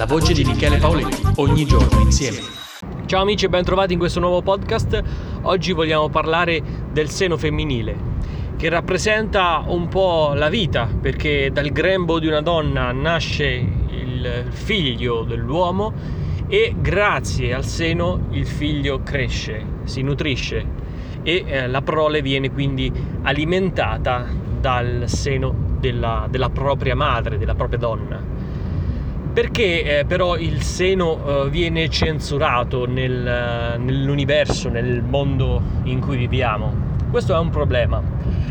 La voce di Michele Paoletti, ogni giorno insieme. Ciao amici e ben trovati in questo nuovo podcast. Oggi vogliamo parlare del seno femminile, che rappresenta un po' la vita, perché dal grembo di una donna nasce il figlio dell'uomo e grazie al seno il figlio cresce, si nutrisce e eh, la prole viene quindi alimentata dal seno della, della propria madre, della propria donna. Perché eh, però il seno eh, viene censurato nel, nell'universo, nel mondo in cui viviamo? Questo è un problema.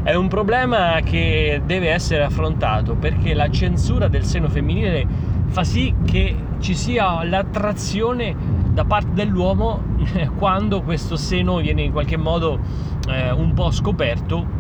È un problema che deve essere affrontato perché la censura del seno femminile fa sì che ci sia l'attrazione da parte dell'uomo quando questo seno viene in qualche modo eh, un po' scoperto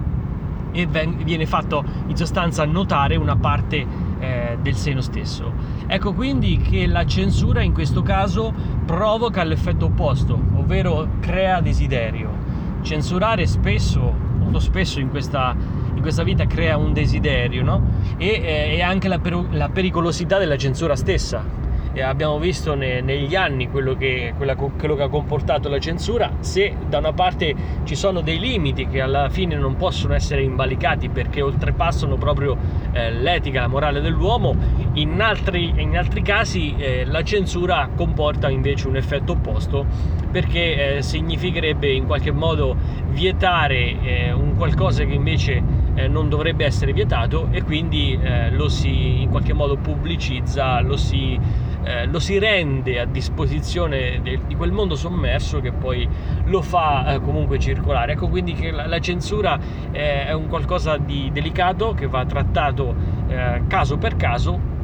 e viene fatto in sostanza notare una parte eh, del seno stesso. Ecco quindi che la censura in questo caso provoca l'effetto opposto, ovvero crea desiderio. Censurare spesso, molto spesso in questa, in questa vita crea un desiderio, no? E, eh, e anche la, per, la pericolosità della censura stessa abbiamo visto ne, negli anni quello che, quella, quello che, ha comportato la censura, se da una parte ci sono dei limiti che alla fine non possono essere invalicati perché oltrepassano proprio eh, l'etica, la morale dell'uomo, in altri, in altri casi eh, la censura comporta invece un effetto opposto perché eh, significherebbe in qualche modo vietare eh, un qualcosa che invece eh, non dovrebbe essere vietato e quindi eh, lo si in qualche modo pubblicizza, lo si eh, lo si rende a disposizione de, di quel mondo sommerso che poi lo fa eh, comunque circolare. Ecco quindi che la, la censura eh, è un qualcosa di delicato che va trattato eh, caso per caso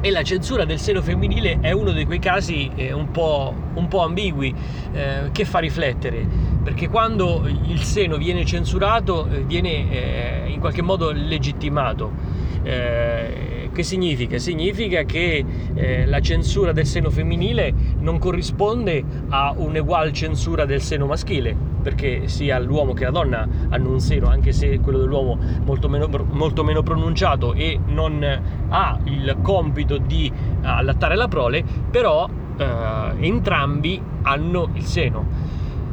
e la censura del seno femminile è uno di quei casi eh, un, po', un, po', ambigui eh, che fa riflettere, perché quando il seno viene censurato eh, viene in qualche modo legittimato. Che significa? Significa che eh, la censura del seno femminile non corrisponde a un'egual censura del seno maschile, perché sia l'uomo che la donna hanno un seno, anche se quello dell'uomo molto meno, molto meno pronunciato e non ha il compito di allattare la prole, però eh, entrambi hanno il seno.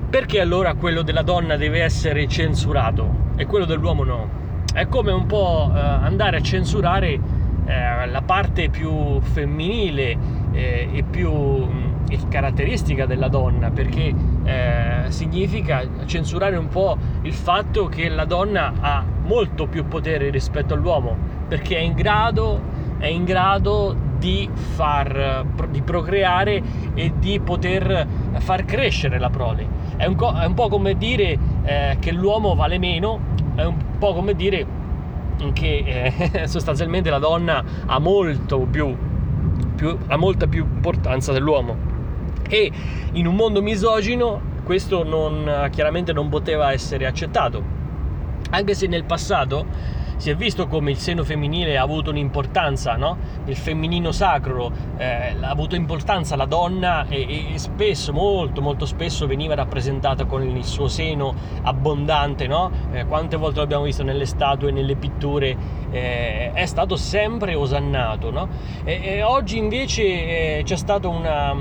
Perché allora quello della donna deve essere censurato e quello dell'uomo no? È come un po' eh, andare a censurare eh, la parte più femminile eh, e più mh, mm, caratteristica della donna perché eh, significa censurare un po' il fatto che la donna ha molto più potere rispetto all'uomo perché è in grado, è in grado di, far, di procreare e di poter far crescere la prole. È un, è un po' come dire eh, che l'uomo vale meno, è un po' come dire che eh, sostanzialmente la donna ha molto più, più, ha molta più importanza dell'uomo. E in un mondo misogino questo non, chiaramente non poteva essere accettato. Anche se nel passato si è visto come il seno femminile ha avuto un'importanza, no? il femminino sacro eh, ha avuto importanza la donna e, e, spesso, molto molto spesso veniva rappresentata con il suo seno abbondante, no? eh, quante volte l'abbiamo visto nelle statue, nelle pitture, eh, è stato sempre osannato. No? E, e, oggi invece eh, c'è stata una...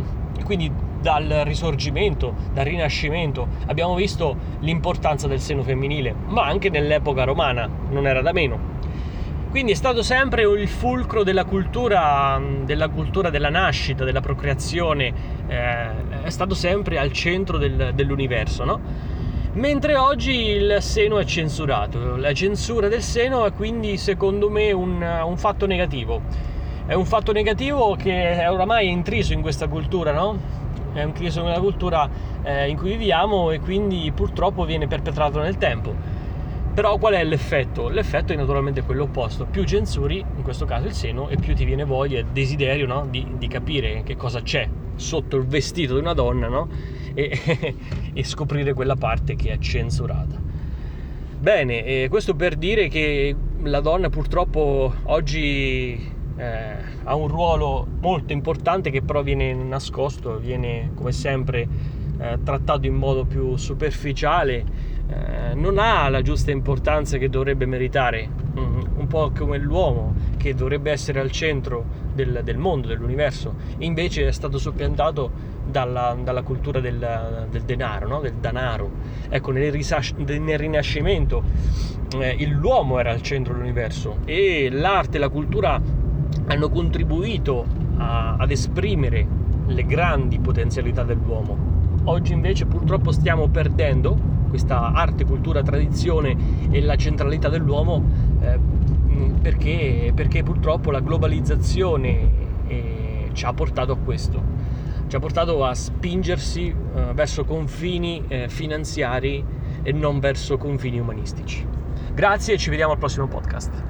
quindi dal risorgimento, dal rinascimento, abbiamo visto l'importanza del seno femminile, ma anche nell'epoca romana non era da meno. Quindi è stato sempre il fulcro della cultura, della, cultura della nascita, della procreazione, eh, è stato sempre al centro del, dell'universo, no? Mentre oggi il seno è censurato. La censura del seno è quindi secondo me un, un fatto negativo. È un fatto negativo che è oramai intriso in questa cultura, no? È un criso nella cultura eh, in cui viviamo e quindi purtroppo viene perpetrato nel tempo. Però qual è l'effetto? L'effetto è naturalmente quello opposto. Più censuri, in questo caso il seno, e più ti viene voglia e desiderio no? di, di, capire che cosa c'è sotto il vestito di una donna no? e, e, scoprire quella parte che è censurata. Bene, eh, questo per dire che la donna purtroppo oggi eh, ha un ruolo molto importante che però viene nascosto, viene come sempre eh, trattato in modo più superficiale, eh, non ha la giusta importanza che dovrebbe meritare, mm, un po' come l'uomo che dovrebbe essere al centro del, del mondo, dell'universo, invece è stato soppiantato dalla, dalla cultura del, del denaro, no? del danaro. Ecco, nel, risas- nel Rinascimento eh, l'uomo era al centro dell'universo e l'arte la cultura hanno contribuito a, ad esprimere le grandi potenzialità dell'uomo. Oggi invece purtroppo stiamo perdendo questa arte, cultura, tradizione e la centralità dell'uomo eh, perché, perché, purtroppo la globalizzazione eh, ci ha portato a questo, ci ha portato a spingersi eh, verso confini eh, finanziari e non verso confini umanistici. Grazie e ci vediamo al prossimo podcast.